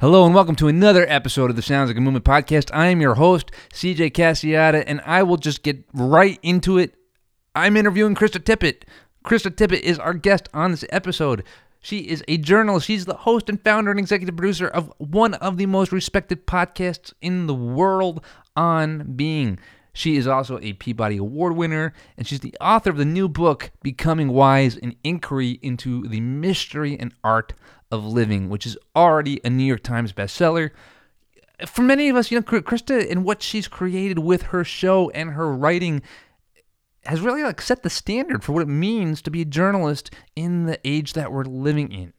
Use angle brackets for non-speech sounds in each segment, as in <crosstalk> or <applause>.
Hello and welcome to another episode of the Sounds Like a Movement podcast. I am your host, CJ Casciotta, and I will just get right into it. I'm interviewing Krista Tippett. Krista Tippett is our guest on this episode. She is a journalist. She's the host and founder and executive producer of one of the most respected podcasts in the world On Being. She is also a Peabody Award winner, and she's the author of the new book, Becoming Wise An Inquiry into the Mystery and Art of Living, which is already a New York Times bestseller. For many of us, you know, Krista and what she's created with her show and her writing has really like set the standard for what it means to be a journalist in the age that we're living in.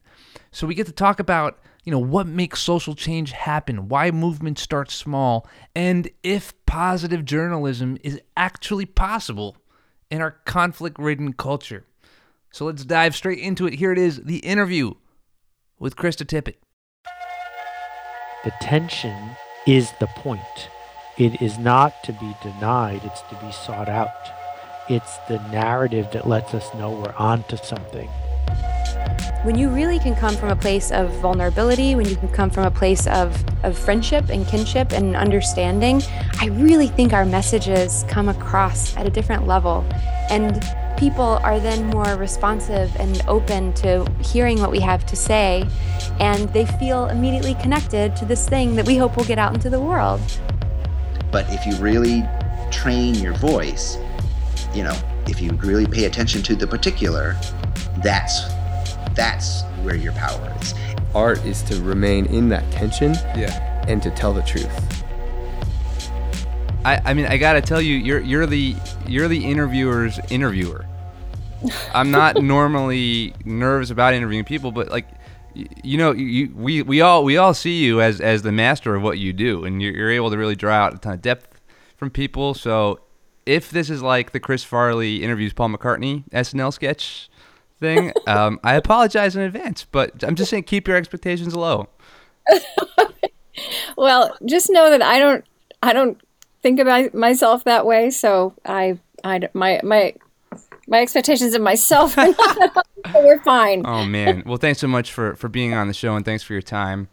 So we get to talk about, you know, what makes social change happen, why movements start small, and if positive journalism is actually possible in our conflict-ridden culture. So let's dive straight into it. Here it is, the interview with Krista Tippett. The tension is the point. It is not to be denied, it's to be sought out. It's the narrative that lets us know we're onto something. When you really can come from a place of vulnerability, when you can come from a place of, of friendship and kinship and understanding, I really think our messages come across at a different level. And people are then more responsive and open to hearing what we have to say, and they feel immediately connected to this thing that we hope will get out into the world. But if you really train your voice, you know, if you really pay attention to the particular, that's that's where your power is. Art is to remain in that tension yeah. and to tell the truth. I, I mean I gotta tell you, you're you're the you're the interviewer's interviewer. I'm not normally nervous about interviewing people, but like, you know, you, we we all we all see you as as the master of what you do, and you're, you're able to really draw out a ton of depth from people. So, if this is like the Chris Farley interviews Paul McCartney SNL sketch thing, <laughs> um, I apologize in advance. But I'm just saying, keep your expectations low. <laughs> well, just know that I don't I don't think about myself that way. So I I my my my expectations of myself are not so we're fine. <laughs> Oh man. Well, thanks so much for for being on the show and thanks for your time.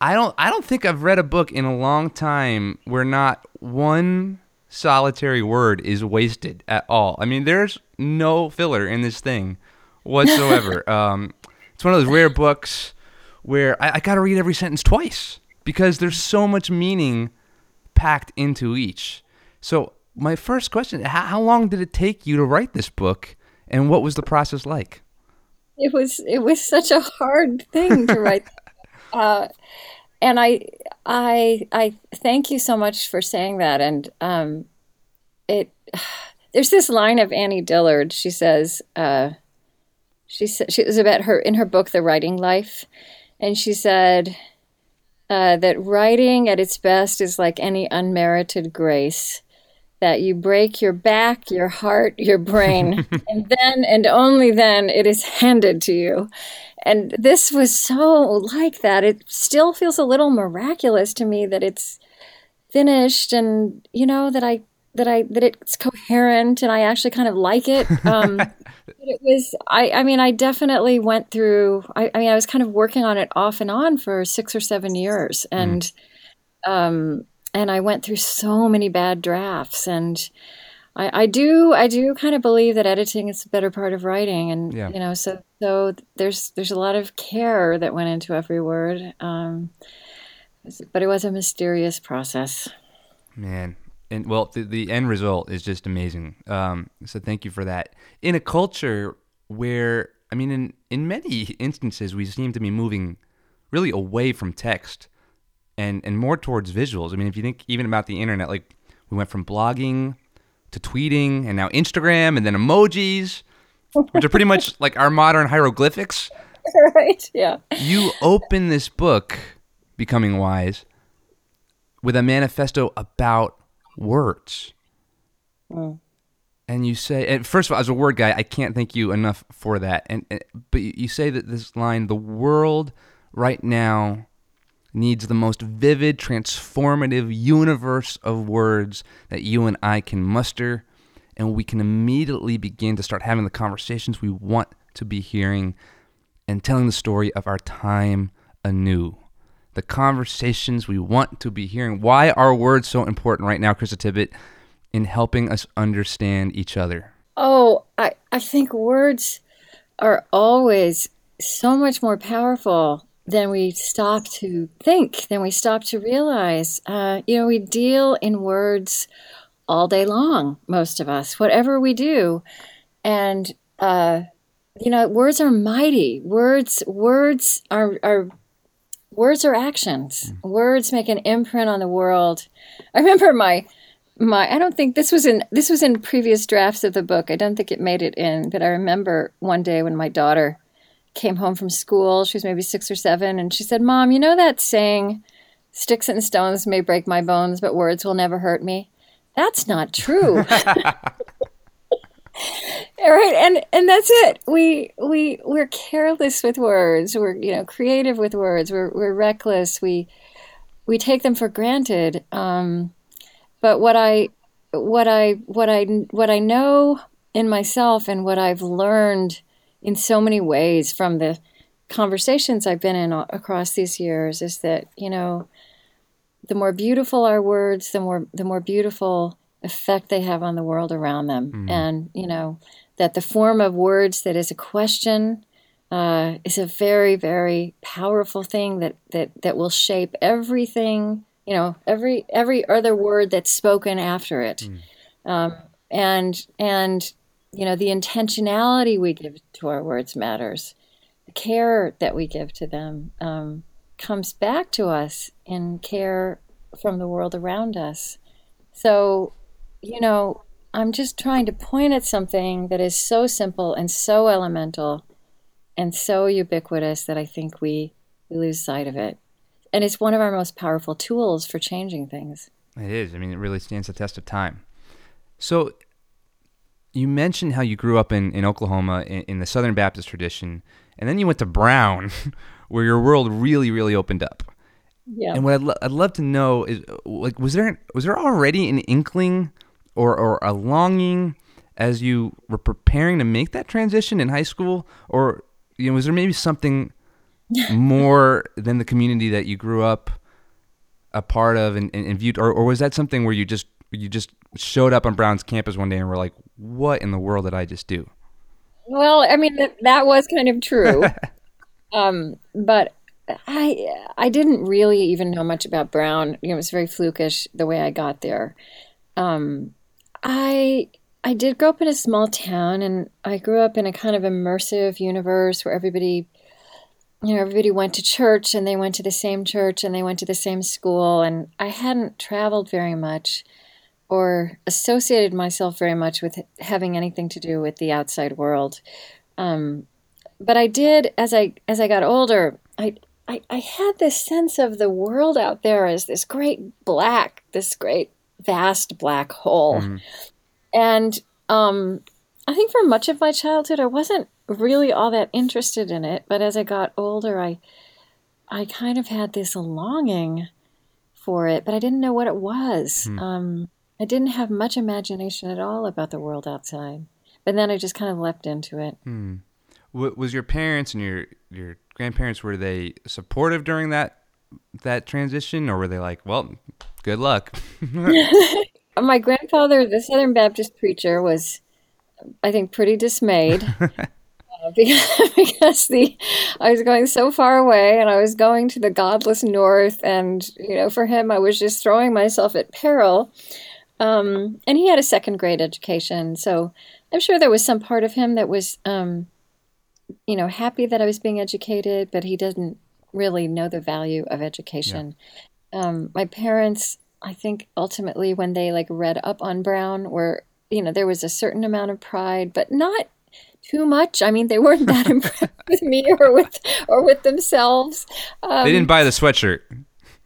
I don't I don't think I've read a book in a long time where not one solitary word is wasted at all. I mean, there's no filler in this thing whatsoever. <laughs> um, it's one of those rare books where I, I got to read every sentence twice because there's so much meaning packed into each. So my first question: how, how long did it take you to write this book, and what was the process like? It was it was such a hard thing to write, <laughs> uh, and I I I thank you so much for saying that. And um, it <sighs> there's this line of Annie Dillard. She says uh, she said she was about her in her book The Writing Life, and she said. Uh, that writing at its best is like any unmerited grace that you break your back, your heart, your brain, <laughs> and then and only then it is handed to you. And this was so like that. It still feels a little miraculous to me that it's finished and you know that I that I that it's coherent and I actually kind of like it. <laughs> Um, it was I I mean I definitely went through I, I mean I was kind of working on it off and on for six or seven years and mm. um and I went through so many bad drafts and I, I do I do kind of believe that editing is a better part of writing and yeah. you know so so there's there's a lot of care that went into every word um, but it was a mysterious process man and well the, the end result is just amazing um, so thank you for that in a culture where I mean in in many instances we seem to be moving really away from text and and more towards visuals. I mean, if you think even about the internet, like we went from blogging to tweeting, and now Instagram, and then emojis, which are pretty much <laughs> like our modern hieroglyphics. <laughs> Right. Yeah. You open this book, Becoming Wise, with a manifesto about words. Mm. And you say, and first of all, as a word guy, I can't thank you enough for that. And, and but you say that this line, the world right now needs the most vivid, transformative universe of words that you and I can muster, and we can immediately begin to start having the conversations we want to be hearing and telling the story of our time anew. the conversations we want to be hearing. Why are words so important right now, Krista Tippett, in helping us understand each other? Oh, I, I think words are always so much more powerful than we stop to think, then we stop to realize. Uh, you know, we deal in words all day long, most of us, whatever we do. And, uh, you know, words are mighty. Words, words are, are words are actions. Mm. Words make an imprint on the world. I remember my my I don't think this was in this was in previous drafts of the book. I don't think it made it in, but I remember one day when my daughter came home from school, she was maybe 6 or 7 and she said, "Mom, you know that saying, sticks and stones may break my bones, but words will never hurt me?" That's not true. <laughs> <laughs> All right, and and that's it. We we we're careless with words. We're you know creative with words. We're we're reckless. We we take them for granted. Um, but what I what I what I what I know in myself and what I've learned in so many ways from the conversations I've been in across these years is that you know the more beautiful our words, the more the more beautiful effect they have on the world around them. Mm. And, you know, that the form of words that is a question uh, is a very, very powerful thing that, that, that will shape everything, you know, every, every other word that's spoken after it. Mm. Um, and, and, you know, the intentionality we give to our words matters. The care that we give to them um, comes back to us in care from the world around us. So you know, I'm just trying to point at something that is so simple and so elemental and so ubiquitous that I think we, we lose sight of it. And it's one of our most powerful tools for changing things. It is. I mean, it really stands the test of time. So, you mentioned how you grew up in, in Oklahoma in, in the Southern Baptist tradition, and then you went to Brown, <laughs> where your world really, really opened up. Yeah. And what I'd, lo- I'd love to know is, like, was there was there already an inkling or, or a longing as you were preparing to make that transition in high school or you know was there maybe something <laughs> more than the community that you grew up a part of and, and, and viewed or, or was that something where you just you just showed up on brown's campus one day and were like what in the world did i just do? Well i mean that, that was kind of true. <laughs> Um, but i i didn't really even know much about brown. You know, it was very flukish the way i got there. Um, I I did grow up in a small town, and I grew up in a kind of immersive universe where everybody, you know, everybody went to church, and they went to the same church, and they went to the same school, and I hadn't traveled very much, or associated myself very much with having anything to do with the outside world. Um, but I did as I as I got older. I, I I had this sense of the world out there as this great black, this great vast black hole. Mm. And um, I think for much of my childhood, I wasn't really all that interested in it. But as I got older, I I kind of had this longing for it, but I didn't know what it was. Mm. Um, I didn't have much imagination at all about the world outside. But then I just kind of leapt into it. Mm. Was your parents and your your grandparents were they supportive during that that transition, or were they like, "Well, Good luck. <laughs> <laughs> My grandfather, the Southern Baptist preacher, was, I think, pretty dismayed. <laughs> uh, because, because the I was going so far away and I was going to the godless north and you know for him I was just throwing myself at peril um, and he had a second grade education so I'm sure there was some part of him that was um, you know happy that I was being educated but he didn't really know the value of education um, my parents, I think ultimately when they like read up on Brown, were you know there was a certain amount of pride, but not too much. I mean, they weren't that <laughs> impressed with me or with or with themselves. Um, they didn't buy the sweatshirt.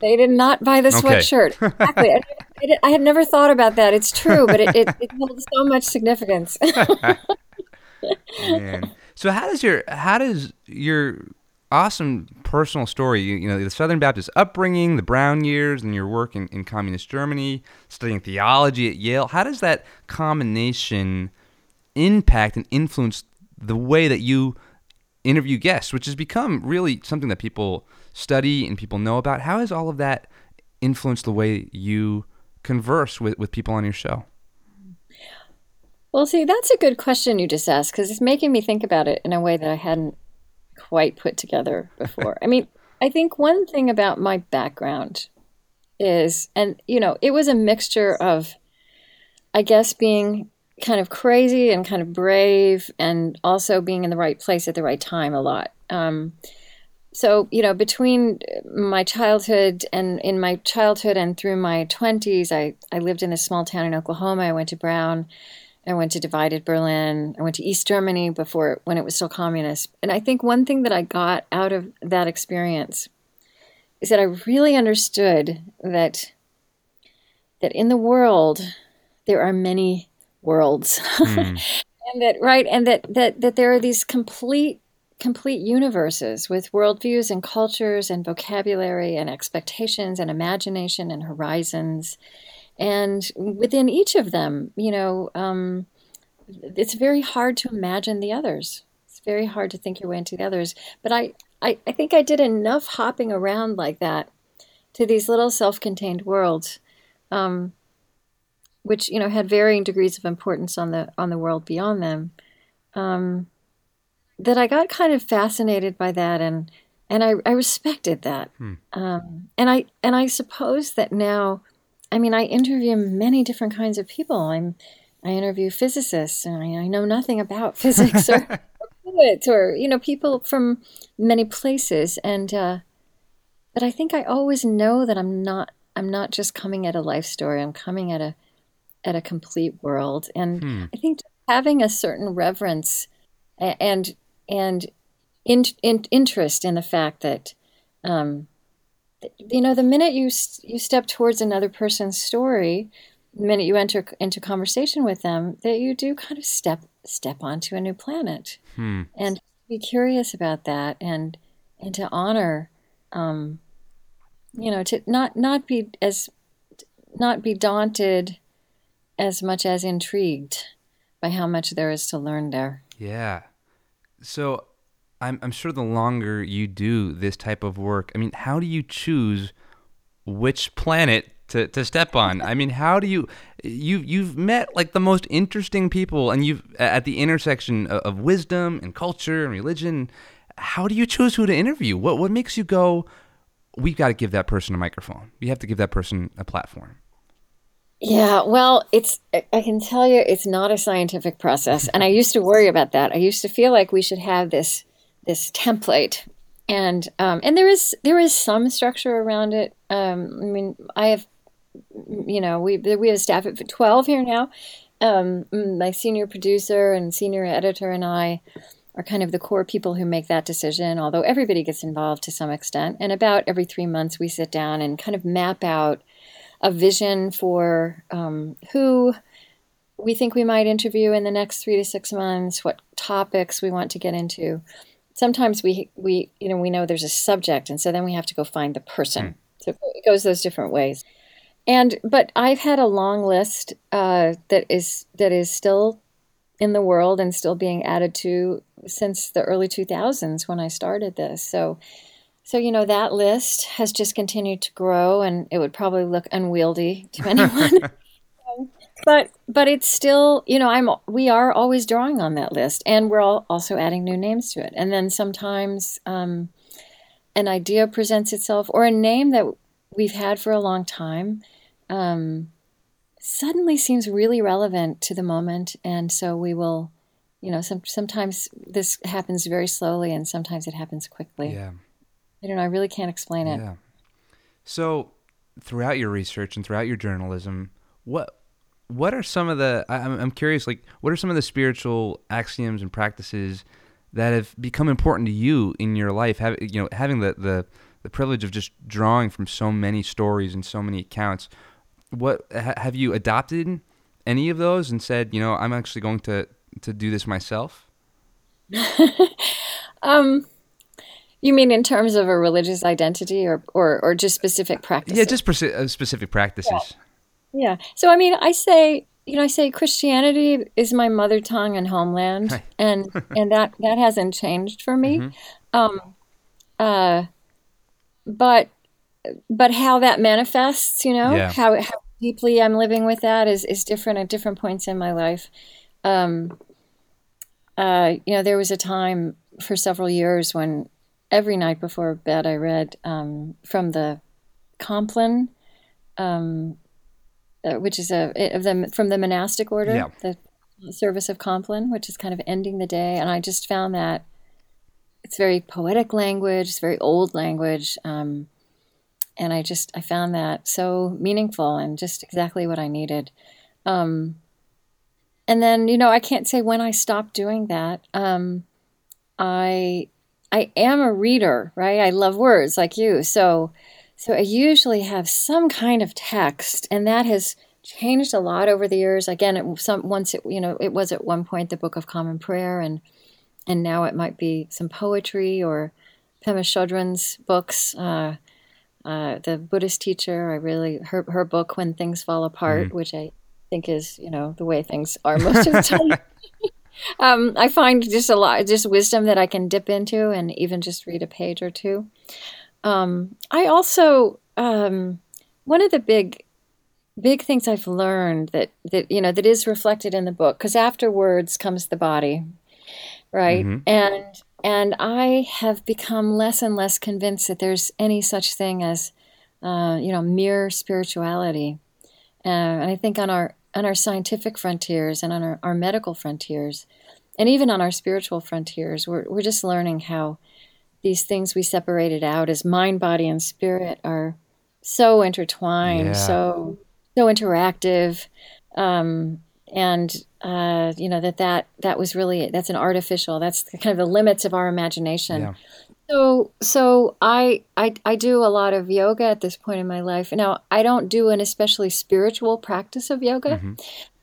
They did not buy the sweatshirt. Okay. Exactly. <laughs> I, I, I, had never thought about that. It's true, but it, it, it <laughs> holds so much significance. <laughs> <laughs> Man. So how does your how does your awesome personal story. You, you, know, the Southern Baptist upbringing, the Brown years, and your work in, in communist Germany, studying theology at Yale. How does that combination impact and influence the way that you interview guests, which has become really something that people study and people know about. How has all of that influenced the way you converse with, with people on your show? Well, see, that's a good question you just asked because it's making me think about it in a way that I hadn't quite put together <laughs> before. I mean, I think one thing about my background is, and you know, it was a mixture of, I guess, being kind of crazy and kind of brave, and also being in the right place at the right time a lot. Um, so you know between my childhood and in my childhood and through my 20s I, I lived in a small town in oklahoma. I went to brown. I went to divided berlin. I went to east germany before when it was still communist. And i think one thing that i got out of that experience is that i really understood that that in the world there are many worlds. <laughs> Mm. and that right and that that that there are these complete complete universes with worldviews and cultures and vocabulary and expectations and imagination and horizons. And within each of them, you know, um, it's very hard to imagine the others. It's very hard to think your way into the others. But I, I, I think I did enough hopping around like that to these little self-contained worlds, um, which you know had varying degrees of importance on the on the world beyond them. Um, that I got kind of fascinated by that and and I, I respected that. Hmm. Um, and I and I suppose that now, I mean, I interview many different kinds of people. I'm I interview physicists, and I, I know nothing about <laughs> physics or, or, poets or you know people from many places. And uh, but I think I always know that I'm not I'm not just coming at a life story. I'm coming at a at a complete world. And hmm. I think having a certain reverence and and in, in, interest in the fact that um, you know the minute you you step towards another person's story the minute you enter into conversation with them that you do kind of step step onto a new planet. Hmm. and be curious about that and and to honor um, you know to not not be as not be daunted as much as intrigued by how much there is to learn there. Yeah so I'm, I'm sure the longer you do this type of work, I mean, how do you choose which planet to, to step on? I mean, how do you you you've met like the most interesting people, and you've at the intersection of, of wisdom and culture and religion. How do you choose who to interview? What what makes you go? We've got to give that person a microphone. We have to give that person a platform. Yeah, well, it's I can tell you it's not a scientific process and I used to worry about that. I used to feel like we should have this this template and um, and there is there is some structure around it. Um, I mean, I have you know, we we have staff at 12 here now. Um, my senior producer and senior editor and I are kind of the core people who make that decision, although everybody gets involved to some extent. And about every 3 months we sit down and kind of map out a vision for um, who we think we might interview in the next three to six months, what topics we want to get into. Sometimes we we you know we know there's a subject, and so then we have to go find the person. Mm. So it goes those different ways. And but I've had a long list uh, that is that is still in the world and still being added to since the early 2000s when I started this. So so, you know, that list has just continued to grow and it would probably look unwieldy to <laughs> anyone. but but it's still, you know, I'm we are always drawing on that list and we're all also adding new names to it. And then sometimes um, an idea presents itself or a name that we've had for a long time um, suddenly seems really relevant to the moment and so we will you know some, sometimes this happens very slowly and sometimes it happens quickly yeah I don't know. I really can't explain it. Yeah. So, throughout your research and throughout your journalism, what what are some of the? I'm, I'm curious. Like, what are some of the spiritual axioms and practices that have become important to you in your life? Have you know having the the the privilege of just drawing from so many stories and so many accounts. What ha, have you adopted any of those and said, you know, I'm actually going to to do this myself? <laughs> um you mean in terms of a religious identity or, or, or just specific practices? Yeah, just pre- uh, specific practices. Yeah. yeah. So, I mean, I say, you know, I say Christianity is my mother tongue and homeland, and and that that hasn't changed for me. Mm-hmm. Um, uh, but but how that manifests, you know, Yeah. how how deeply I'm living with that is is different at different points in my life. Um, uh, you know, there was a time for several years when every night before bed I read um, from the Compline, um, uh, which is a of them from the monastic order, Yeah. the service of Compline, which is kind of ending the day, and I just found that it's very poetic language, it's very old language, um, and I just I found that so meaningful and just exactly what I needed. Um, and then you know I can't say when I stopped doing that. Um, I I am a reader, right? I love words like you, so so I usually have some kind of text, and that has changed a lot over the years. Again, it, some once it you know it was at one point the Book of Common Prayer, and and now it might be some poetry or Pema Chodron's books. Uh, uh, the Buddhist teacher, I really her her book When Things Fall Apart, which I think is you know the way things are most of the time. <laughs> um, I find just a lot, just wisdom that I can dip into, and even just read a page or two. Um, I also um, one of the big big things I've learned that that you know that is reflected in the book because afterwards comes the body, right? And and I have become less and less convinced that there's any such thing as uh, you know mere spirituality. Uh, and I think on our on our scientific frontiers and on our, our medical frontiers, and even on our spiritual frontiers, we're we're just learning how these things we separated out as mind, body, and spirit are so intertwined, Yeah. so so interactive, um, and uh, you know that that that was really that's an artificial. That's kind of the limits of our imagination. Yeah. So so I, I I do a lot of yoga at this point in my life. Now I don't do an especially spiritual practice of yoga, Mm-hmm.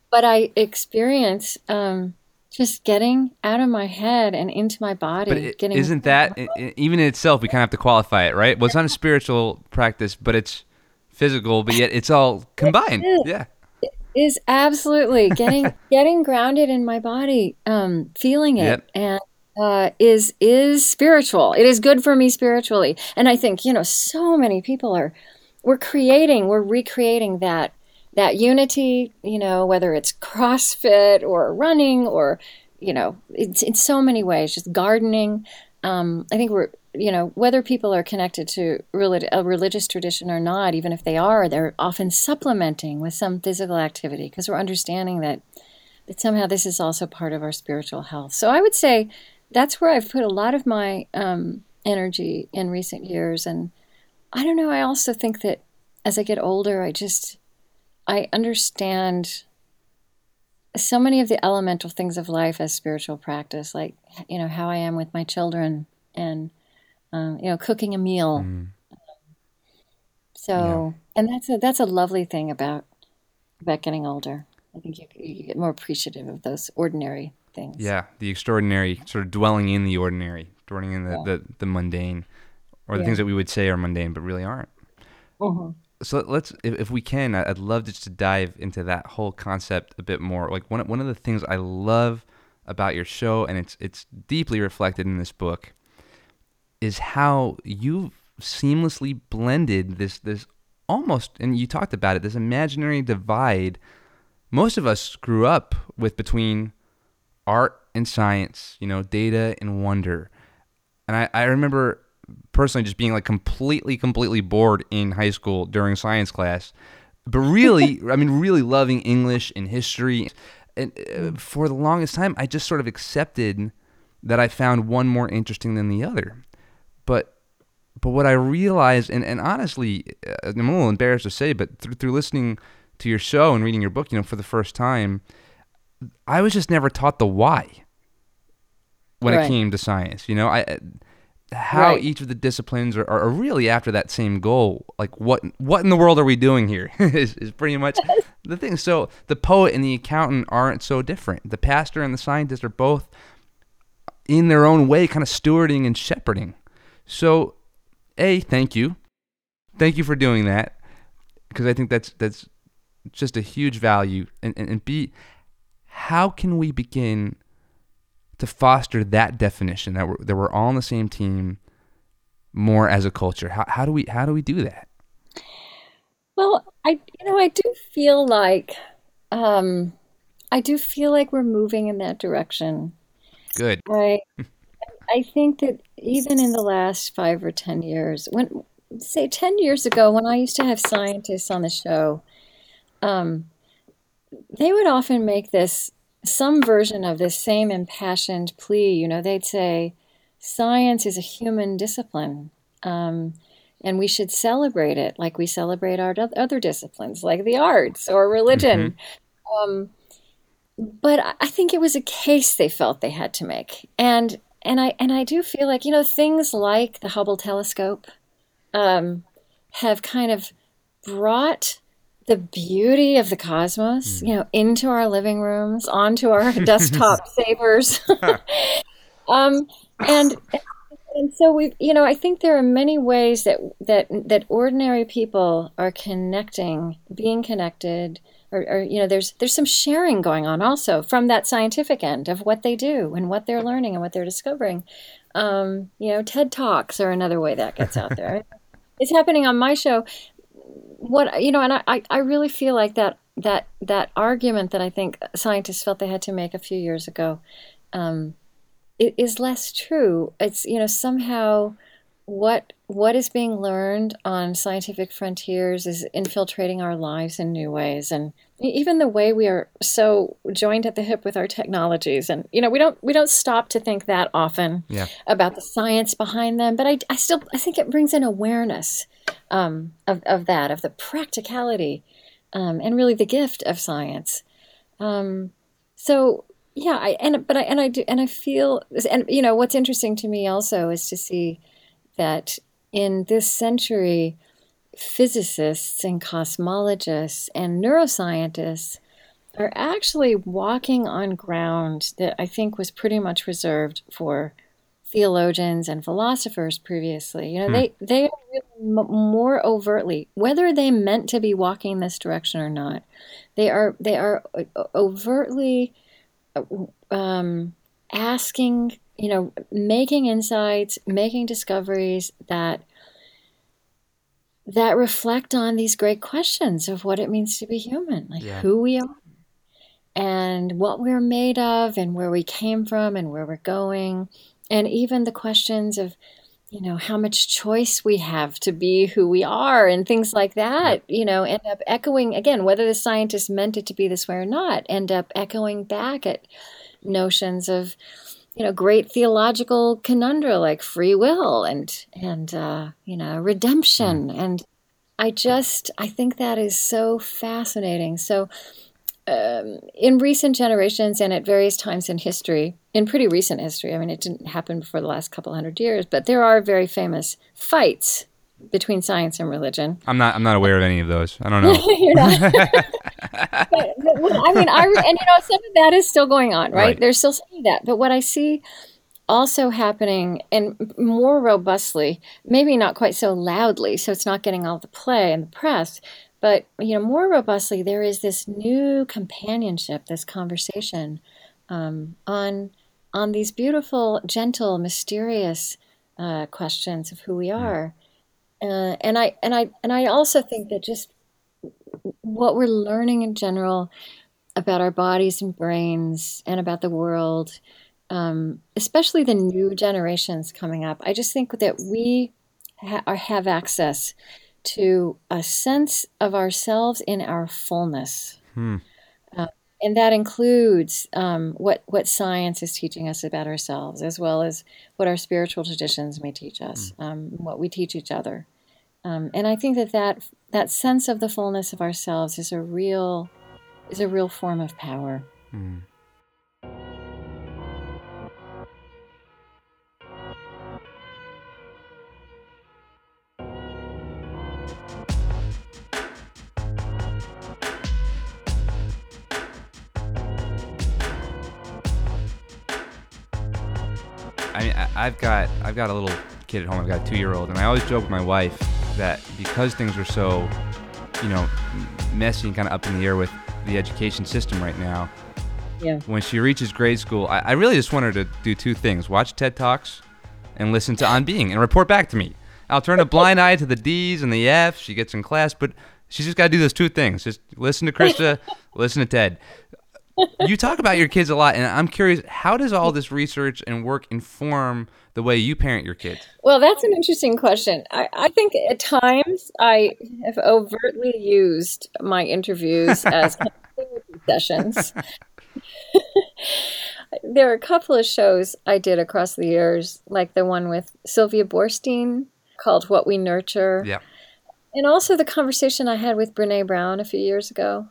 but I experience um, just getting out of my head and into my body. But it, isn't that i- i- even in itself? We kind of have to qualify it, right? Well, it's not a spiritual practice, but it's physical. But yet it's all <laughs> combined. is. Yeah. is absolutely getting <laughs> getting grounded in my body, um, feeling it, Yep. and uh, is is spiritual. It is good for me spiritually, and I think you know so many people are we're creating, we're recreating that that unity. You know, whether it's CrossFit or running or you know, it's in so many ways, just gardening. Um, I think we're you know whether people are connected to relig- a religious tradition or not even if they are they're often supplementing with some physical activity because we're understanding that that somehow this is also part of our spiritual health so i would say that's where i've put a lot of my um, energy in recent years and i don't know i also think that as i get older i just i understand so many of the elemental things of life as spiritual practice like you know how i am with my children and um, you know, cooking a meal. Mm. So, and that's a that's a lovely thing about about getting older. I think you, you get more appreciative of those ordinary things. Yeah, the extraordinary, sort of dwelling in the ordinary, dwelling in the, the, the mundane, or the Yeah. things that we would say are mundane but really aren't. Mhm. So let's, if, if we can, I'd love just to dive into that whole concept a bit more. Like one one of the things I love about your show, and it's it's deeply reflected in this book, is how you've seamlessly blended this this almost, and you talked about it, this imaginary divide. Most of us grew up with between art and science, you know, data and wonder. And I, I remember personally just being like completely, completely bored in high school during science class. But really, <laughs> I mean, really loving English and history. And uh, for the longest time, I just sort of accepted that I found one more interesting than the other. But but what I realized, and, and honestly, uh, I'm a little embarrassed to say, but through, through listening to your show and reading your book, you know, for the first time, I was just never taught the why when it came to science. You know, I uh, how Right. each of the disciplines are, are really after that same goal. Like what what in the world are we doing here? <laughs> is, is pretty much <laughs> the thing. So the poet and the accountant aren't so different. The pastor and the scientist are both in their own way kind of stewarding and shepherding. So, A, thank you. Thank you for doing that because I think that's that's just a huge value. And, and, and B, how can we begin to foster that definition that we're, that we're all on the same team more as a culture? How, how do we how do we do that? Well, I you know I do feel like um, I do feel like we're moving in that direction. Good. I I think that even in the last five or ten years, when say ten years ago, when I used to have scientists on the show, um, they would often make this some version of this same impassioned plea. You know, they'd say, "Science is a human discipline." Um, and we should celebrate it like we celebrate our other disciplines like the arts or religion mm-hmm. um, but i think it was a case they felt they had to make and and i and i do feel like you know things like the hubble telescope um, have kind of brought the beauty of the cosmos mm. you know into our living rooms onto our <laughs> desktop savers. <laughs> <laughs> Um, and and so we you know i think there are many ways that that that ordinary people are connecting being connected or, or, you know there's there's some sharing going on also from that scientific end of what they do and what they're learning and what they're discovering. Um, you know ted talks are another way that gets out there. It's happening on my show what you know and I, I really feel like that that that argument that i think scientists felt they had to make a few years ago um, it is less true. It's you know somehow what what is being learned on scientific frontiers is infiltrating our lives in new ways and even the way we are so joined at the hip with our technologies and you know we don't we don't stop to think that often yeah. about the science behind them but I, I still I think it brings an awareness um, of, of that of the practicality um, and really the gift of science. Um, so yeah I, and but I and I do and I feel and you know what's interesting to me also is to see that in this century physicists and cosmologists and neuroscientists are actually walking on ground that I think was pretty much reserved for theologians and philosophers previously. You know, hmm. they they are really m- more overtly, whether they meant to be walking this direction or not, they are they are overtly um, asking, you know, making insights, making discoveries that that reflect on these great questions of what it means to be human, like yeah. who we are and what we're made of and where we came from and where we're going and even the questions of you know how much choice we have to be who we are and things like that you know end up echoing again whether the scientists meant it to be this way or not end up echoing back at notions of you know great theological conundrum like free will and and uh, you know redemption. Mm. and i just i think that is so fascinating. So um, in recent generations and at various times in history in pretty recent history i mean it didn't happen before the last couple hundred years but there are very famous fights between science and religion. I'm not. I'm not aware of any of those. I don't know. <laughs> You're not. <laughs> but, but, I mean, I and you know some of that is still going on, right? right? There's still some of that. But what I see also happening and more robustly, maybe not quite so loudly, so it's not getting all the play in the press, but you know more robustly, there is this new companionship, this conversation um, on on these beautiful, gentle, mysterious uh, questions of who we hmm. are. Uh, and I and I and I also think that just what we're learning in general about our bodies and brains and about the world, um, especially the new generations coming up, I just think that we ha- have access to a sense of ourselves in our fullness. Hmm. Uh, and that includes um, what what science is teaching us about ourselves, as well as what our spiritual traditions may teach us, mm. um, what we teach each other. Um, and I think that, that that sense of the fullness of ourselves is a real is a real form of power. Mm. I mean, I've got I've got a little kid at home. I've got a two year old, and I always joke with my wife that because things are so, you know, messy and kind of up in the air with the education system right now, yeah. when she reaches grade school, I, I really just want her to do two things: watch TED Talks and listen to On Being and report back to me. I'll turn a blind eye to the D's and the F's she gets in class, but she's just got to do those two things: just listen to Krista, <laughs> listen to Ted. You talk about your kids a lot, and I'm curious, how does all this research and work inform the way you parent your kids? Well, that's an interesting question. I, I think at times I have overtly used my interviews <laughs> as sessions. <laughs> there are a couple of shows I did across the years, like the one with Sylvia Boorstein called What We Nurture. Yeah. And also the conversation I had with Brene Brown a few years ago.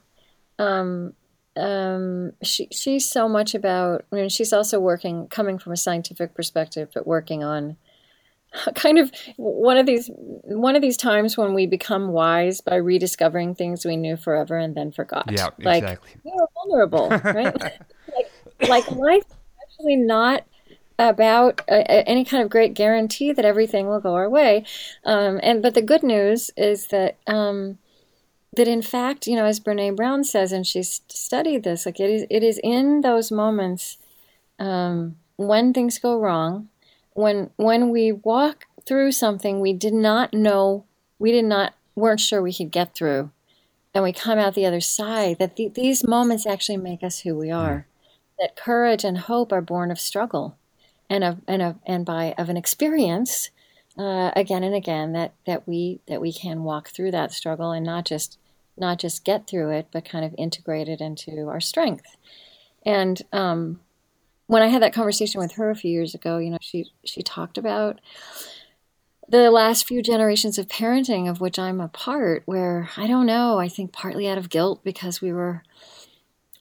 Um, um, she she's so much about. I mean, she's also working, coming from a scientific perspective, but working on <laughs> kind of one of these one of these times when we become wise by rediscovering things we knew forever and then forgot. Yeah, like exactly. we are vulnerable, right? <laughs> like like life is actually not about uh, any kind of great guarantee that everything will go our way. Um, and but the good news is that um, that in fact, you know, as Brene Brown says, and she's studied this, like it is it is in those moments um, when things go wrong, when when we walk through something we did not know, we did not weren't sure we could get through, and we come out the other side. That the, these moments actually make us who we are. That courage and hope are born of struggle and of and of and by of an experience uh, again and again that that we that we can walk through that struggle and not just not just get through it but kind of integrate it into our strength. And um, when I had that conversation with her a few years ago you know she she talked about the last few generations of parenting of which I'm a part where I don't know I think partly out of guilt because we were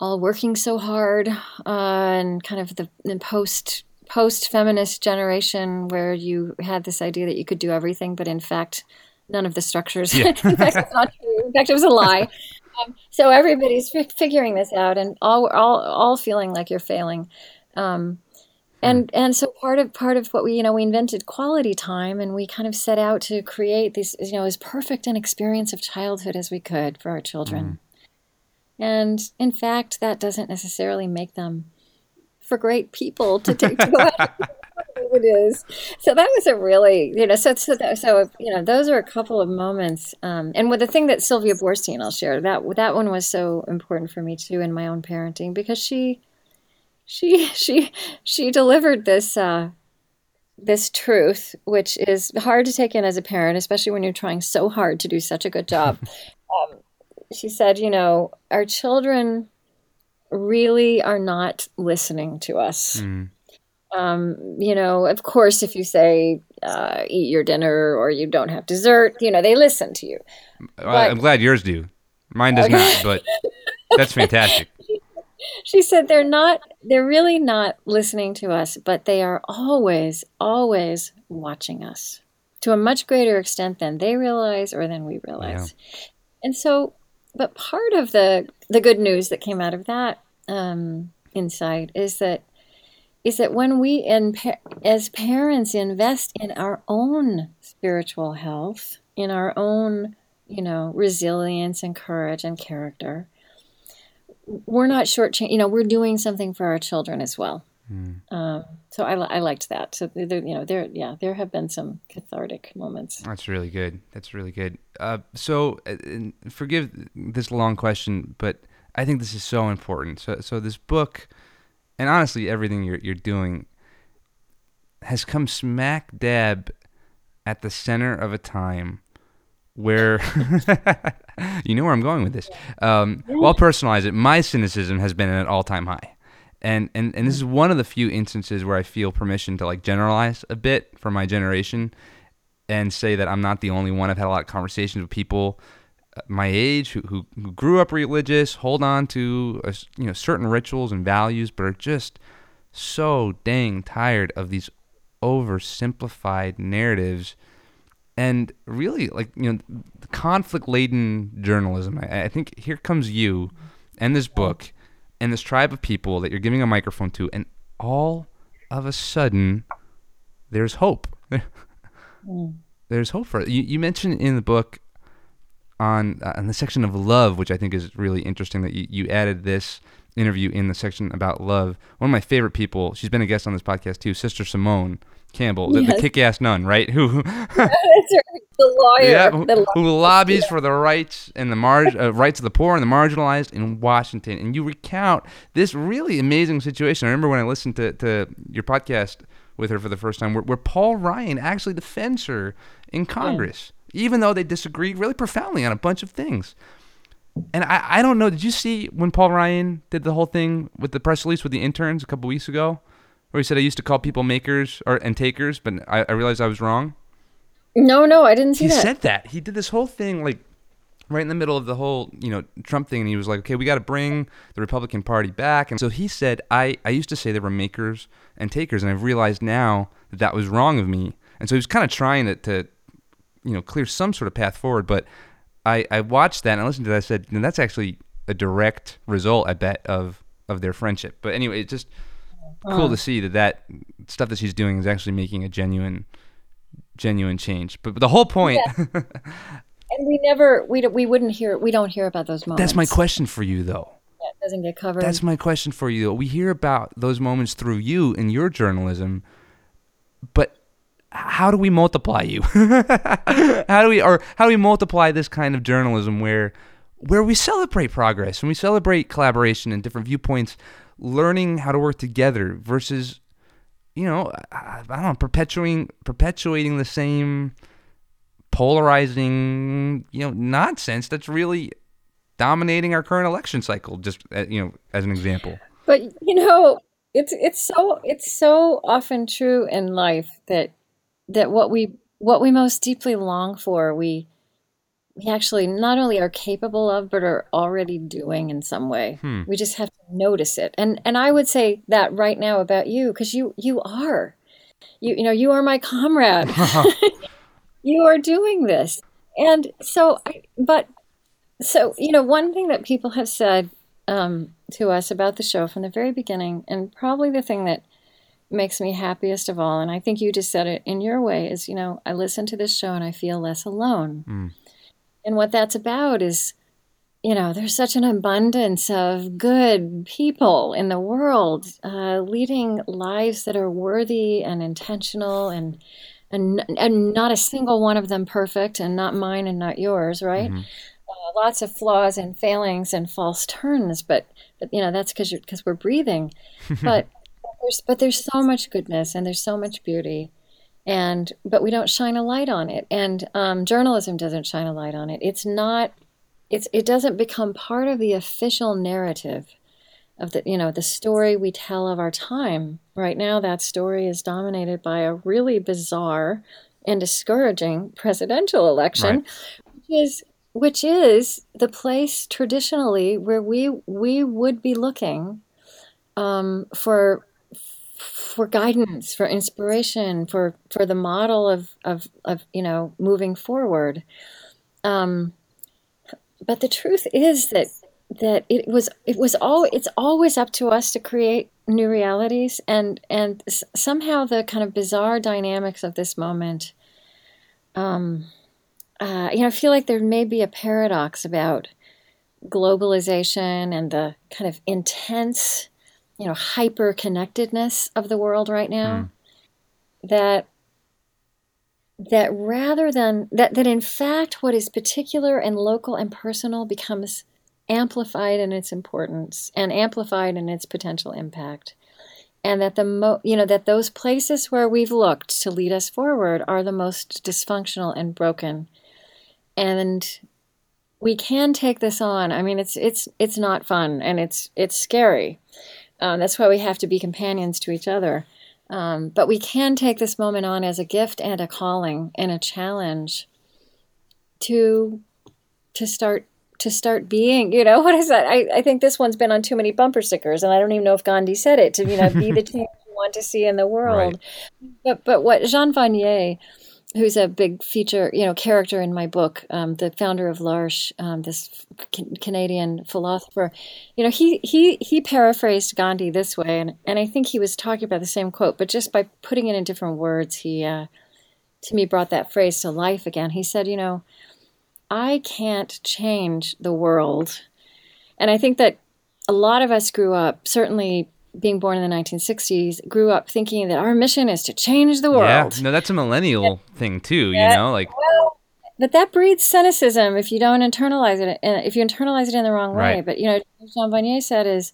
all working so hard uh, and kind of the, the post post feminist generation where you had this idea that you could do everything, but in fact, none of the structures. Yeah. <laughs> in fact, it's not true. In fact, it was a lie. <laughs> Um, so everybody's fi- figuring this out, and all all all feeling like you're failing. Um, and and so part of part of what we you know we invented quality time, and we kind of set out to create these you know as perfect an experience of childhood as we could for our children. And in fact, that doesn't necessarily make them for great people to take to go out. <laughs> It is. So that was a really, you know, so so, so you know, those are a couple of moments. Um, and with the thing that Sylvia Boorstein, I'll share that that one was so important for me too in my own parenting because she, she, she, she delivered this uh, this truth, which is hard to take in as a parent, especially when you're trying so hard to do such a good job. <laughs> um, she said, you know, our children really are not listening to us. Um, you know, of course, if you say, uh, eat your dinner or you don't have dessert, you know, they listen to you. Well, I'm glad yours do. Mine does not, but that's fantastic. <laughs> She said they're not, they're really not listening to us, but they are always, always watching us to a much greater extent than they realize or than we realize. And so, but part of the the good news that came out of that um, insight is that is that when we in as parents invest in our own spiritual health, in our own you know resilience and courage and character, we're not short. You know, we're doing something for our children as well. Um, so I, I liked that. So there, you know, there yeah, there have been some cathartic moments. That's really good. That's really good. Uh, so, uh, and forgive this long question, but I think this is so important. So, so this book, and honestly, everything you're you're doing, has come smack dab at the center of a time where <laughs> you know where I'm going with this. Um, well, I'll personalize it. My cynicism has been at an all time high. And, and and this is one of the few instances where I feel permission to like generalize a bit for my generation and say that I'm not the only one. I've had a lot of conversations with people my age who, who, who grew up religious, hold on to uh, you know certain rituals and values, but are just so dang tired of these oversimplified narratives and really like you know conflict laden journalism. I, I think here comes you and this book and this tribe of people that you're giving a microphone to, and all of a sudden there's hope. <laughs> There's hope for it. You, you mentioned in the book on uh, the section of love, which I think is really interesting that you, you added this interview in the section about love. One of my favorite people, she's been a guest on this podcast too, Sister Simone, Campbell, the, Yes. the kick-ass nun, right? Who, <laughs> the lawyer. yeah, the who, lawyer. who lobbies <laughs> for the rights and the mar- uh, rights of the poor and the marginalized in Washington. And you recount this really amazing situation. I remember when I listened to, to your podcast with her for the first time, where, where Paul Ryan actually defends her in Congress, even though they disagree really profoundly on a bunch of things. And I, I don't know. Did you see when Paul Ryan did the whole thing with the press release with the interns a couple weeks ago, where he said I used to call people makers or and takers, but I, I realized I was wrong. No, no, I didn't see He that. said that. He did this whole thing like right in the middle of the whole you know Trump thing, and he was like, okay, we got to bring the Republican Party back. And so he said, I I used to say there were makers and takers, and I've realized now that that was wrong of me. And so he was kind of trying to, to you know clear some sort of path forward, but. I, I watched that and I listened to that. I said, "No, that's actually a direct result, I bet, of of their friendship. But anyway, it's just cool uh-huh. to see that that stuff that she's doing is actually making a genuine, genuine change. But, but the whole point. point, <laughs> and we never, we don't, we wouldn't hear, we don't hear about those moments. that's my question for you, though. It doesn't get covered. That's my question for you. Though. We hear about those moments through you in your journalism, but how do we multiply you? <laughs> how do we or how do we multiply this kind of journalism where where we celebrate progress and we celebrate collaboration and different viewpoints, learning how to work together versus you know, I, I don't know, perpetuating perpetuating the same polarizing, you know, nonsense that's really dominating our current election cycle just uh, you know, as an example. But you know, it's it's so it's so often true in life that that what we what we most deeply long for, we we actually not only are capable of, but are already doing in some way. Hmm. We just have to notice it. And and I would say that right now about you, because you you are, you you know, you are my comrade. <laughs> <laughs> you are doing this, and so I. But so you know, one thing that people have said um, to us about the show from the very beginning, and probably the thing that makes me happiest of all, and I think you just said it in your way, is you know, I listen to this show and I feel less alone. Mm. And what that's about is, you know, there's such an abundance of good people in the world uh, leading lives that are worthy and intentional and. And, and not a single one of them perfect, and not mine and not yours, right? Mhm. uh, lots of flaws and failings and false turns, but but you know that's because because we're breathing. <laughs> but there's but there's so much goodness and there's so much beauty, and but we don't shine a light on it, and um, journalism doesn't shine a light on it. It's not. It's it doesn't become part of the official narrative of the you know the story we tell of our time. Right now, that story is dominated by a really bizarre and discouraging presidential election, which is which is the place traditionally where we we would be looking um, for for guidance, for inspiration, for for the model of of, of you know moving forward. Um, but the truth is that that it was it was all it's always up to us to create new realities and and s- somehow the kind of bizarre dynamics of this moment um, uh, you know, I feel like there may be a paradox about globalization and the kind of intense, you know, hyper connectedness of the world right now. Hmm. That that rather than that, that in fact, what is particular and local and personal becomes amplified in its importance and amplified in its potential impact. And that the mo- you know that those places where we've looked to lead us forward are the most dysfunctional and broken. And we can take this on. I mean it's it's it's not fun and it's it's scary um, that's why we have to be companions to each other. Um, but we can take this moment on as a gift and a calling and a challenge to to start to start being you know <laughs> what is that? I, I think this one's been on too many bumper stickers and i don't even know if gandhi said it to you know be the <laughs> change you want to see in the world. But but what jean vanier who's a big feature you know character in my book um, the founder of l'arche um, this can- canadian philosopher you know he he he paraphrased gandhi this way and and i think he was talking about the same quote but just by putting it in different words he uh, to me brought that phrase to life again he said you know I can't change the world. And I think that a lot of us grew up, certainly being born in the 1960s, grew up thinking that our mission is to change the world. Yeah, no, that's a millennial thing too. You know, like Well, but that breeds cynicism if you don't internalize it, and if you internalize it in the wrong way. Right. But you know, Jean Vanier said is,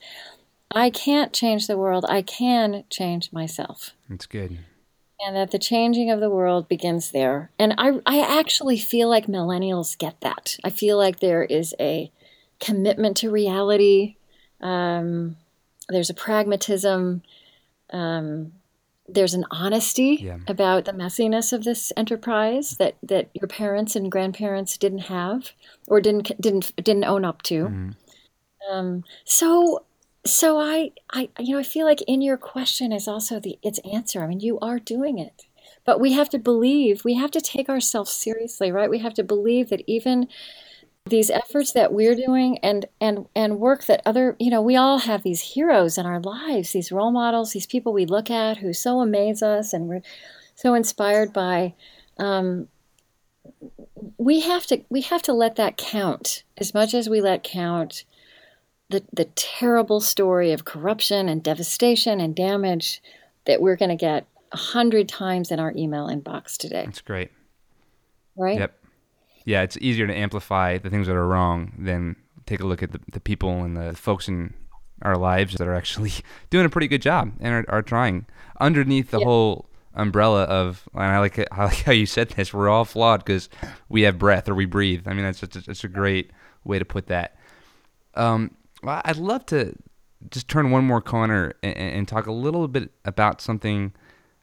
"I can't change the world. I can change myself." it's good. and that the changing of the world begins there. And I, I actually feel like millennials get that. I feel like there is a commitment to reality. Um, there's a pragmatism. Um, there's an honesty Yeah. about the messiness of this enterprise that, that your parents and grandparents didn't have or didn't didn't didn't own up to. Um, so so I, I you know i feel like in your question is also the its answer i mean you are doing it but we have to believe we have to take ourselves seriously right we have to believe that even these efforts that we're doing and and and work that other you know we all have these heroes in our lives these role models these people we look at who so amaze us and we're so inspired by um, we have to we have to let that count as much as we let count the the terrible story of corruption and devastation and damage that we're going to get a hundred times in our email inbox today, That's great. right? Yep. Yeah, it's easier to amplify the things that are wrong than take a look at the, the people and the folks in our lives that are actually <laughs> doing a pretty good job and are, are trying. Underneath the whole umbrella of and I like it, <laughs> I like how you said this we're all flawed because we have breath or we breathe. I mean that's just it's a great way to put that. Um, well, I'd love to just turn one more corner and, and talk a little bit about something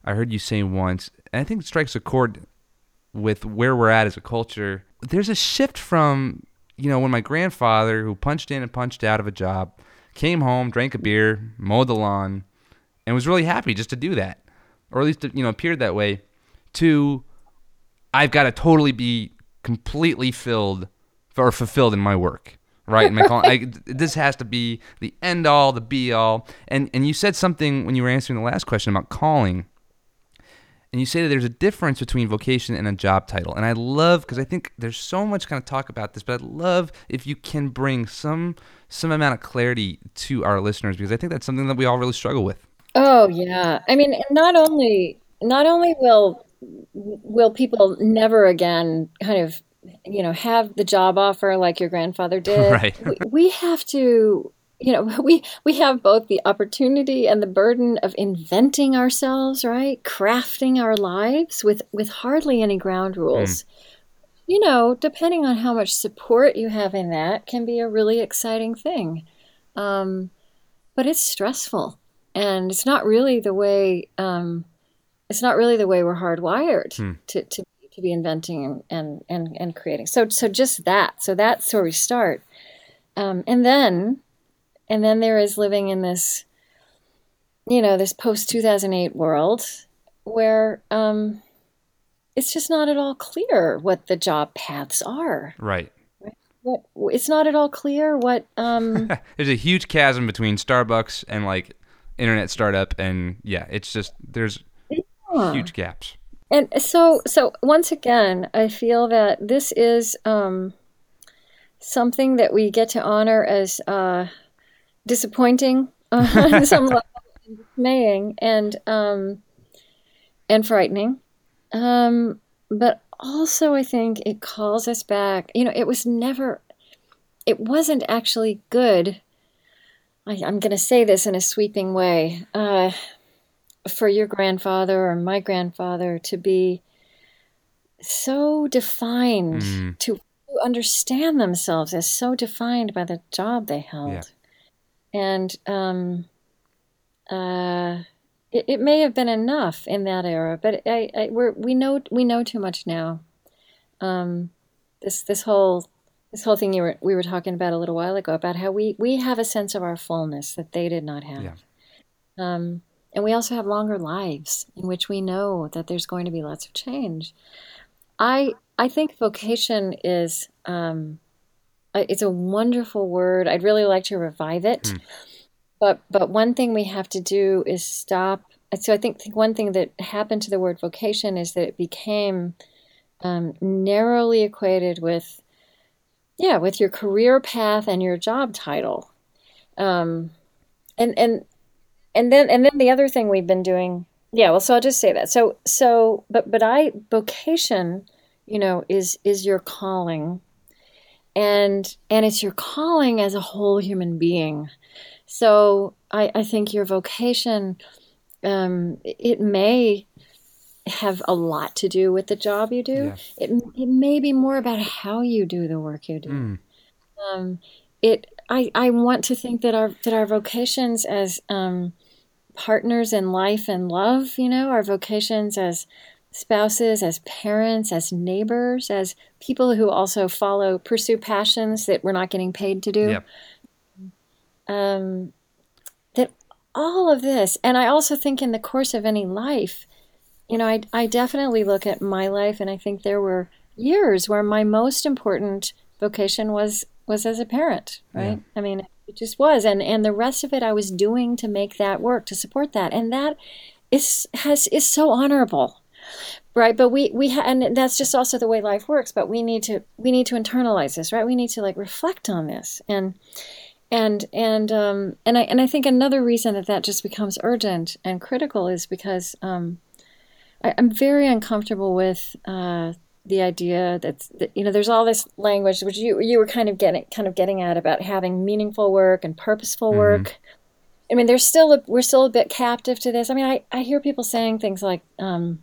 I heard you say once and I think it strikes a chord with where we're at as a culture, there's a shift from, you know, when my grandfather, who punched in and punched out of a job, came home, drank a beer, mowed the lawn, and was really happy just to do that, or at least, you know, appeared that way, to I've got to totally be completely filled or fulfilled in my work. Right, and my call, I, <laughs> this has to be the end all, the be all. And and you said something when you were answering the last question about calling, and you say that there's a difference between vocation and a job title. And I love because I think there's so much kind of talk about this, but I'd love if you can bring some some amount of clarity to our listeners because I think that's something that we all really struggle with. Oh yeah. I mean, not only not only will will people never again kind of you know have the job offer like your grandfather did. <laughs> Right. we, we have to you know <laughs> we we have both the opportunity and the burden of inventing ourselves, right? Crafting our lives with with hardly any ground rules. You know, depending on how much support you have in that, can be a really exciting thing. Um, but it's stressful and it's not really the way um, it's not really the way we're hardwired to, to to be inventing and, and and creating. So so just that. So that's where we start, um, and then and then there is living in this you know this post two thousand eight world where um, it's just not at all clear what the job paths are. Right. What it's not at all clear what um, <laughs> There's a huge chasm between Starbucks and like internet startup, and yeah, it's just there's huge gaps. And so, so once again, I feel that this is um, something that we get to honor as uh, disappointing <laughs> on some level, and dismaying, and um, and frightening. Um, but also, I think it calls us back. You know, it was never, it wasn't actually good. I, I'm going to say this in a sweeping way. Uh, for your grandfather or my grandfather to be so defined Mm. to understand themselves as so defined by the job they held Yeah. And um, uh, it, it may have been enough in that era but I, I, we're, we know we know too much now um, this this whole this whole thing you were, we were talking about a little while ago about how we, we have a sense of our fullness that they did not have Yeah. um, and we also have longer lives in which we know that there's going to be lots of change. I I think vocation is um, it's a wonderful word. I'd really like to revive it, but but one thing we have to do is stop. So I think, think one thing that happened to the word vocation is that it became um, narrowly equated with yeah with your career path and your job title, um, and and and then and then the other thing we've been doing yeah well so i'll just say that so so but but i vocation you know is is your calling and and it's your calling as a whole human being. So i i think your vocation um it may have a lot to do with the job you do. It, it may be more about how you do the work you do. Mm. um, it I, I want to think that our that our vocations as um, partners in life and love, you know, our vocations as spouses, as parents, as neighbors, as people who also follow pursue passions that we're not getting paid to do. Yep. Um, that all of this, and I also think in the course of any life, you know, I I definitely look at my life, and I think there were years where my most important vocation was was as a parent, right? I mean, it just was, and and the rest of it I was doing to make that work to support that, and that is has is so honorable, right? But we we ha- and that's just also the way life works. But we need to we need to internalize this, right? We need to like reflect on this and. And and um, and I and I think another reason that that just becomes urgent and critical is because um, I, I'm very uncomfortable with uh, the idea that, that you know there's all this language which you you were kind of getting kind of getting at about having meaningful work and purposeful work. I mean, there's still a, we're still a bit captive to this. I mean, I, I hear people saying things like, um,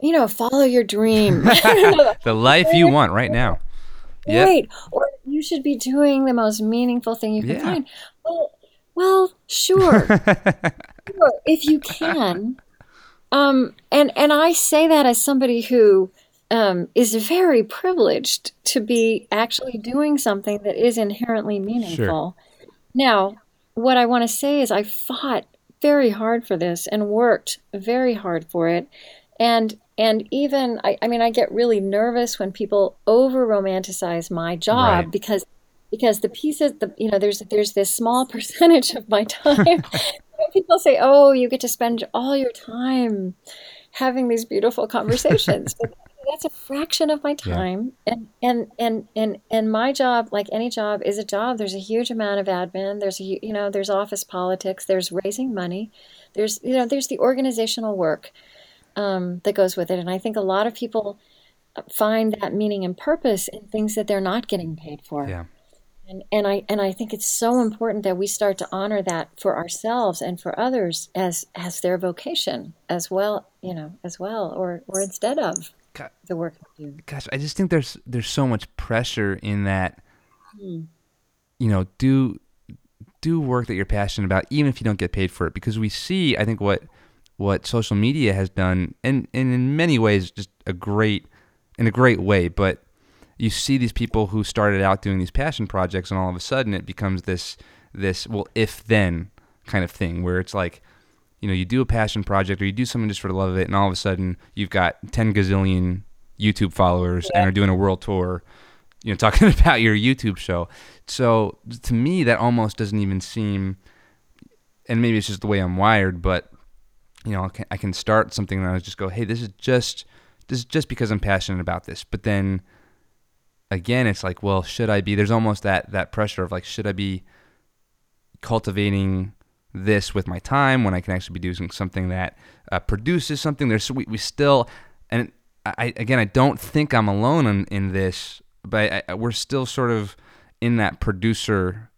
you know, follow your dream. <laughs> <laughs> The life you want right now. Yep. Right. Or you should be doing the most meaningful thing you can Yeah. find. Well, well, sure. <laughs> sure, if you can. Um, and and I say that as somebody who um, is very privileged to be actually doing something that is inherently meaningful. Sure. Now, what I want to say is I fought very hard for this and worked very hard for it. And and even I, I mean I get really nervous when people over romanticize my job Right. because because the pieces the you know there's there's this small <laughs> percentage of my time <laughs> people say oh you get to spend all your time having these beautiful conversations. <laughs> But that's a fraction of my Yeah. time. And and and and and my job like any job is a job. There's a huge amount of admin. There's a you know there's office politics. There's raising money. There's you know there's the organizational work um, that goes with it and i think a lot of people find that meaning and purpose in things that they're not getting paid for Yeah. and, and I and I think it's so important that we start to honor that for ourselves and for others as as their vocation as well, you know, as well, or or instead of God. the work we do. gosh, I just think there's there's so much pressure in that. You know, do do work that you're passionate about, even if you don't get paid for it, because we see, I think what what social media has done, and and in many ways, just a great in a great way, but you see these people who started out doing these passion projects, and all of a sudden it becomes this this well if then kind of thing where it's like you know, you do a passion project or you do something just for the love of it, and all of a sudden you've got 10 gazillion YouTube followers and are doing a world tour, you know, <laughs> talking about your YouTube show. So to me, that almost doesn't even seem, and maybe it's just the way I'm wired, but you know, I can, start something and I just go, hey, this is just this is just because I'm passionate about this. But then again, it's like, well, should I be? There's almost that that pressure of like, should I be cultivating this with my time when I can actually be doing something that uh, produces something. There's we, we still, and I again I don't think I'm alone in, in this, but I, I, we're still sort of in that producer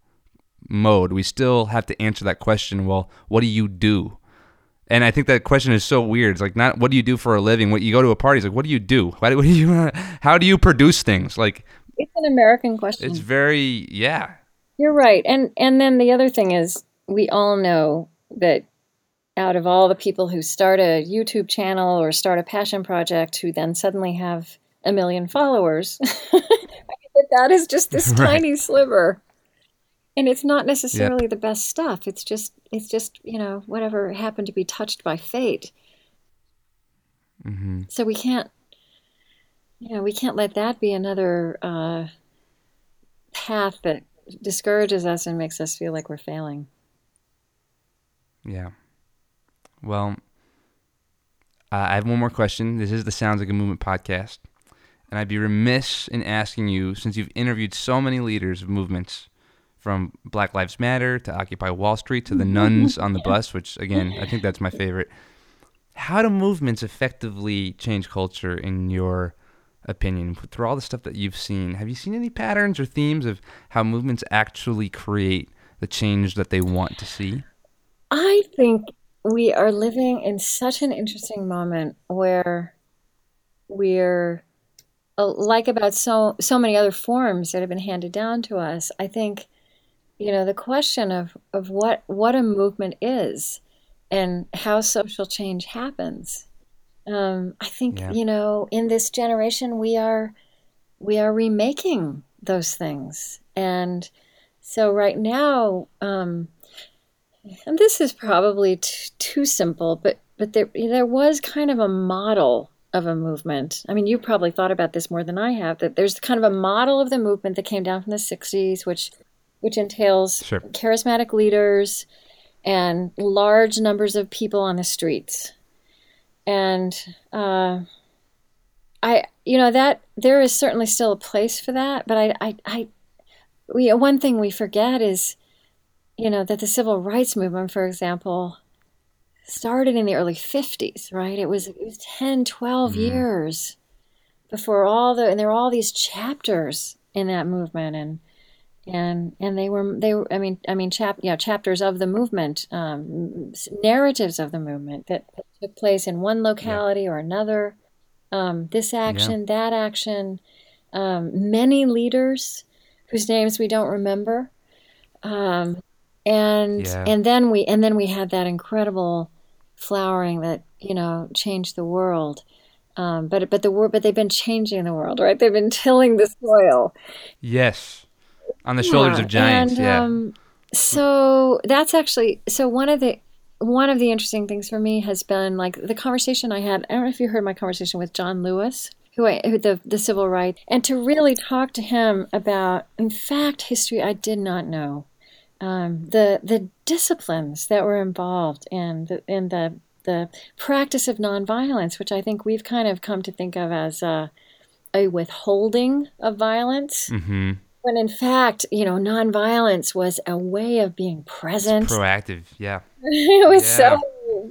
mode. We still have to answer that question. Well, what do you do? And I think that question is so weird. It's like not what do you do for a living? What you go to a party, it's like what do you do? What, <laughs> what do you? How do you produce things? Like It's an American question. it's very yeah. You're right. And and then the other thing is we all know that out of all the people who start a YouTube channel or start a passion project who then suddenly have a million followers, <laughs> that that is just this <laughs> Right. tiny sliver. And it's not necessarily the best stuff. It's just it's just, you know, whatever happened to be touched by fate. hmm So we can't you know, we can't let that be another uh, path that discourages us and makes us feel like we're failing. Yeah. Well, uh, I have one more question. This is the Sounds Like a Movement podcast. And I'd be remiss in asking you, since you've interviewed so many leaders of movements from Black Lives Matter to Occupy Wall Street to the nuns on the bus, which again I think that's my favorite. How do movements effectively change culture in your opinion? Through all the stuff that you've seen, have you seen any patterns or themes of how movements actually create the change that they want to see? I think we are living in such an interesting moment where we're uh, like about so so many other forms that have been handed down to us. I think you know the question of of what what a movement is and how social change happens. Um, I think Yeah. you know in this generation we are we are remaking those things and so right now um, and this is probably t- too simple, but but there there was kind of a model of a movement. I mean, you probably thought about this more than I have. That there's kind of a model of the movement that came down from the '60s, which which entails Sure. charismatic leaders and large numbers of people on the streets. And uh, I, you know, that there is certainly still a place for that, but I, I, I we one thing we forget is you know, that the civil rights movement, for example, started in the early 50s, right? It was, it was 10, 12 years before all the, and there were all these chapters in that movement and, and, and they were, they were, I mean, I mean, chap, yeah, chapters of the movement, um, narratives of the movement that took place in one locality or another. Um, this action, that action, um, many leaders whose names we don't remember. Um, and Yeah. and then we and then we had that incredible flowering that you know changed the world. Um, but but the but they've been changing the world, right? They've been <laughs> tilling the soil. Yes, on the shoulders Yeah, of giants. and, yeah. Um, so that's actually so one of the one of the interesting things for me has been like the conversation I had. I don't know if you heard my conversation with John Lewis, who, I, who the the civil rights, and to really talk to him about, in fact, history I did not know, um, the the disciplines that were involved in the in the the practice of nonviolence, which I think we've kind of come to think of as a, a withholding of violence mm-hmm. When in fact, you know, nonviolence was a way of being present. Proactive. Yeah. <laughs> it was Yeah. so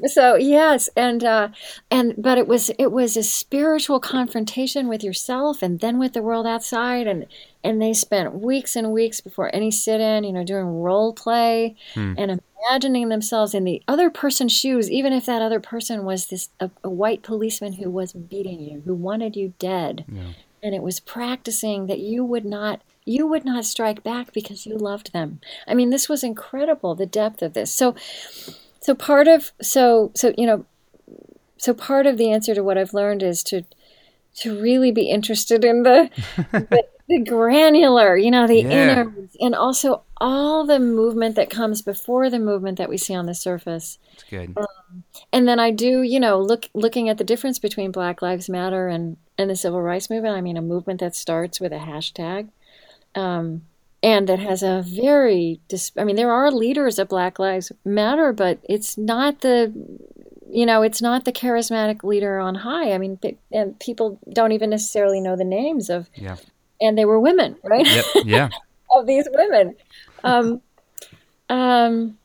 so yes, and uh, and but it was it was a spiritual confrontation with yourself and then with the world outside, and and they spent weeks and weeks before any sit-in, you know, doing role play Hmm. and imagining themselves in the other person's shoes, even if that other person was this a, a white policeman who was beating you, who wanted you dead Yeah. and it was practicing that you would not you would not strike back because you loved them i mean this was incredible the depth of this so so part of so so you know so part of the answer to what i've learned is to to really be interested in the <laughs> the, the granular you know the Yeah. inner and also all the movement that comes before the movement that we see on the surface It's good. Um, and then I do, you know, look looking at the difference between Black Lives Matter and and the civil rights movement. I mean, a movement that starts with a hashtag, um, and that has a very. Dis- I mean, there are leaders of Black Lives Matter, but it's not the, you know, it's not the charismatic leader on high. I mean, pe- and people don't even necessarily know the names of, Yeah. and they were women, right? Yep. <laughs> Yeah. of these women. Um, um,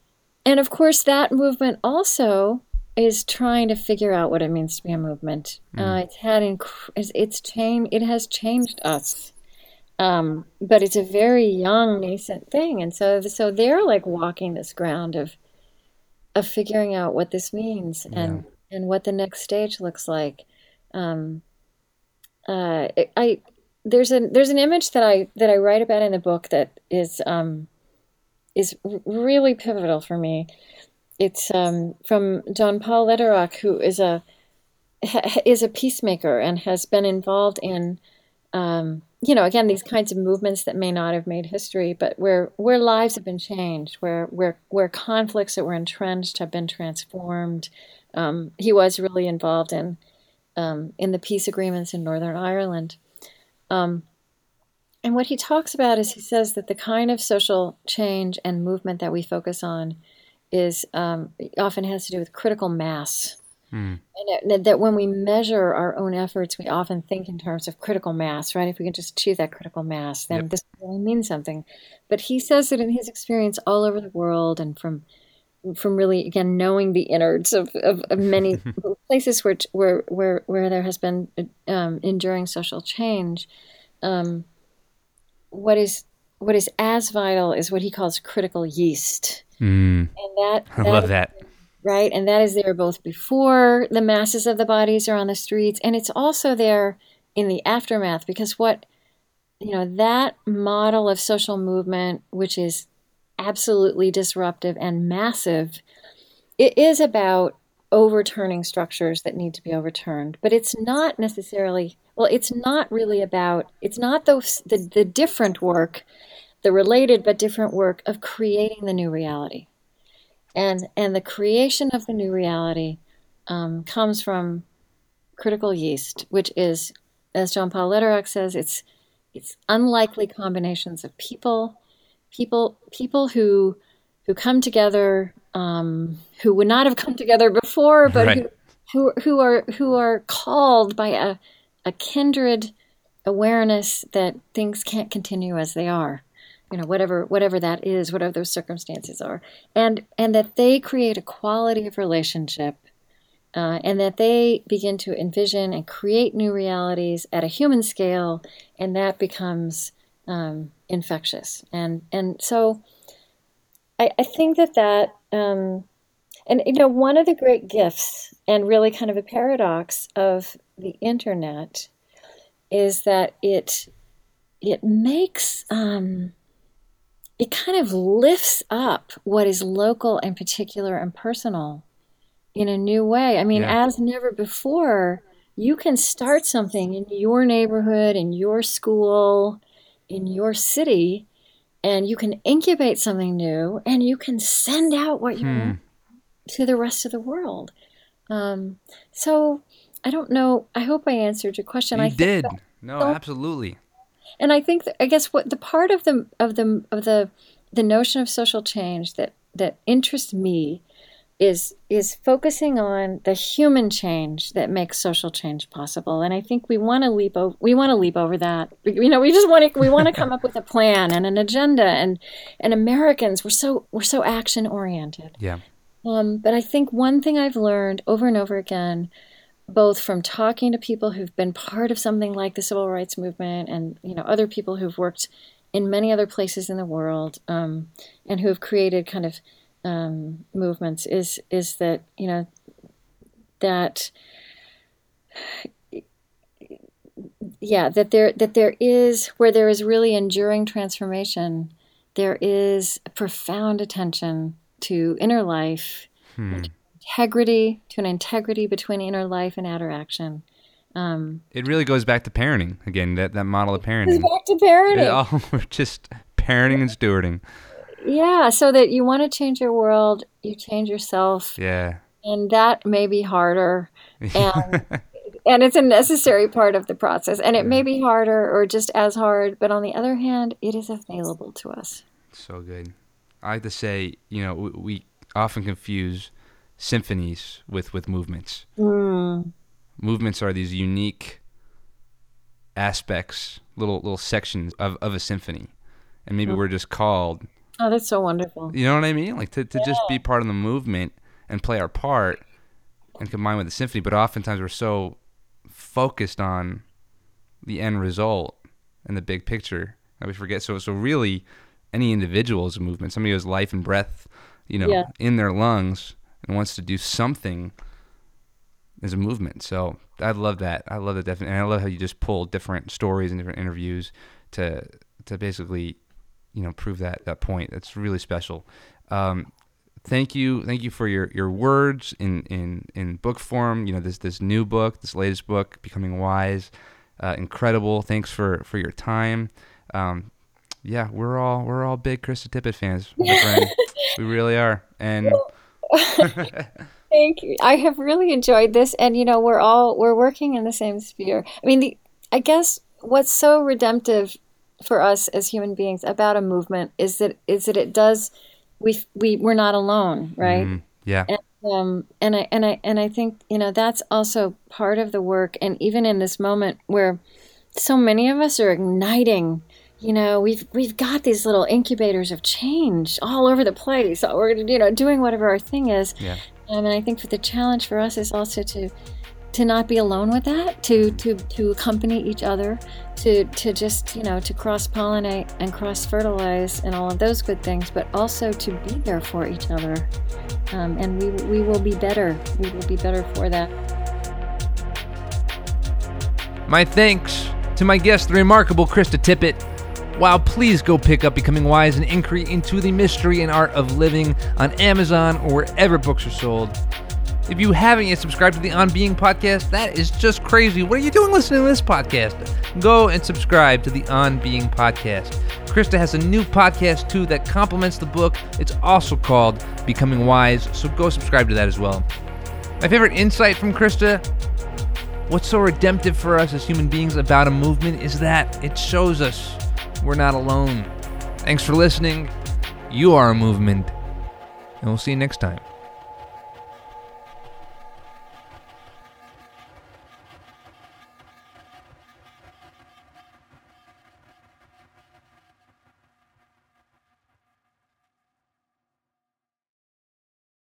and of course, that movement also is trying to figure out what it means to be a movement. Uh, it's had inc- it's, it's changed. It has changed us, um, but it's a very young, nascent thing, and so so they're like walking this ground of of figuring out what this means and and what the next stage looks like. Um, uh, I there's a there's an image that I that I write about in the book that is um, is really pivotal for me. It's um, from John Paul Lederach, who is a <laughs> is a peacemaker and has been involved in um, you know again these kinds of movements that may not have made history, but where where lives have been changed, where where where conflicts that were entrenched have been transformed. Um, he was really involved in um, in the peace agreements in Northern Ireland. Um, and what he talks about is he says that the kind of social change and movement that we focus on is um, often has to do with critical mass. And that, that when we measure our own efforts, we often think in terms of critical mass, right? If we can just achieve that critical mass, then Yep. this really means something. But he says that in his experience all over the world and from from really again knowing the innards of, of, of many <laughs> places where, where where where there has been um, enduring social change, um, what is what is as vital is what he calls critical yeast, Mm, and that I love that. Right? And that is there both before the masses of the bodies are on the streets, and it's also there in the aftermath because what you know that model of social movement, which is absolutely disruptive and massive, it is about overturning structures that need to be overturned, but it's not necessarily well. It's not really about. It's not those the the different work, the related but different work of creating the new reality and and the creation of the new reality um, comes from critical yeast, which is, as John Paul Lederach says, it's it's unlikely combinations of people, people people who who come together, um, who would not have come together before, but Right. who, who who are who are called by a a kindred awareness that things can't continue as they are you know whatever whatever that is whatever those circumstances are. And and that they create a quality of relationship uh, and that they begin to envision and create new realities at a human scale and that becomes um, infectious. And and so I, I think that that um, and you know one of the great gifts and really kind of a paradox of the internet is that it it makes um, it kind of lifts up what is local and particular and personal in a new way. I mean, Yeah. as never before, you can start something in your neighborhood, in your school, in your city, and you can incubate something new and you can send out what you Hmm. want to the rest of the world. Um, so I don't know. I hope I answered your question. I You think did. that- No, so- absolutely. And I think that, I guess what the part of the of the of the the notion of social change that that interests me is is focusing on the human change that makes social change possible. And I think we want to leap over we want to leap over that. You know, we just want to we want to come up with a plan and an agenda and and Americans we're so we're so action oriented. Yeah. Um, but I think one thing I've learned over and over again, both from talking to people who've been part of something like the civil rights movement, and you know other people who've worked in many other places in the world, um, and who have created kind of um, movements, is is that you know that yeah that there that there is where there is really enduring transformation, there is profound attention to inner life Hmm. Integrity to an integrity between inner life and outer action. Um, It really goes back to parenting again. That that model of parenting. back to parenting. It all, <laughs> we're just parenting and stewarding. Yeah, so that you want to change your world, you change yourself, Yeah. and that may be harder, <laughs> and and it's a necessary part of the process, and it may be harder or just as hard, but on the other hand, it is available to us. So good. I like to say, you know, we, we often confuse symphonies with with movements. Mm. Movements are these unique aspects, little little sections of, of a symphony, and maybe we're just called. Oh, that's so wonderful. You know what I mean? Like to, to just be part of the movement and play our part and combine with the symphony. But oftentimes we're so focused on the end result and the big picture that we forget. So so really, any individual is a movement. Somebody who has life and breath, you know, Yeah. in their lungs and wants to do something as a movement. So I love that. I love that definitely. And I love how you just pull different stories and different interviews to to basically, you know, prove that that point. That's really special. Um, thank you, thank you for your, your words in, in, in book form. You know, this this new book, this latest book, Becoming Wise, uh, incredible. Thanks for, for your time. Um, yeah, we're all we're all big Krista Tippett fans, my friend. <laughs> we really are. And <laughs> Thank you. I have really enjoyed this, and you know, we're all we're working in the same sphere. I mean, the I guess what's so redemptive for us as human beings about a movement is that is that it does we we we're not alone, right? mm, yeah, um, and I and I and I think you know that's also part of the work. And even in this moment where so many of us are igniting, you know, we've we've got these little incubators of change all over the place. We're you know doing whatever our thing is. Yeah. Um, and I think for the challenge for us is also to to not be alone with that, to to to accompany each other, to to just you know to cross pollinate and cross fertilize and all of those good things, but also to be there for each other, um, and we we will be better. We will be better for that. My thanks to my guest, the remarkable Krista Tippett. Wow, please go pick up Becoming Wise and Inquiry into the Mystery and Art of Living on Amazon or wherever books are sold. If you haven't yet subscribed to the On Being podcast, that is just crazy. What are you doing listening to this podcast? Go and subscribe to the On Being podcast. Krista has a new podcast too that complements the book. It's also called Becoming Wise, so go subscribe to that as well. My favorite insight from Krista what's so redemptive for us as human beings about a movement is that it shows us we're not alone. Thanks for listening. You are a movement. And we'll see you next time.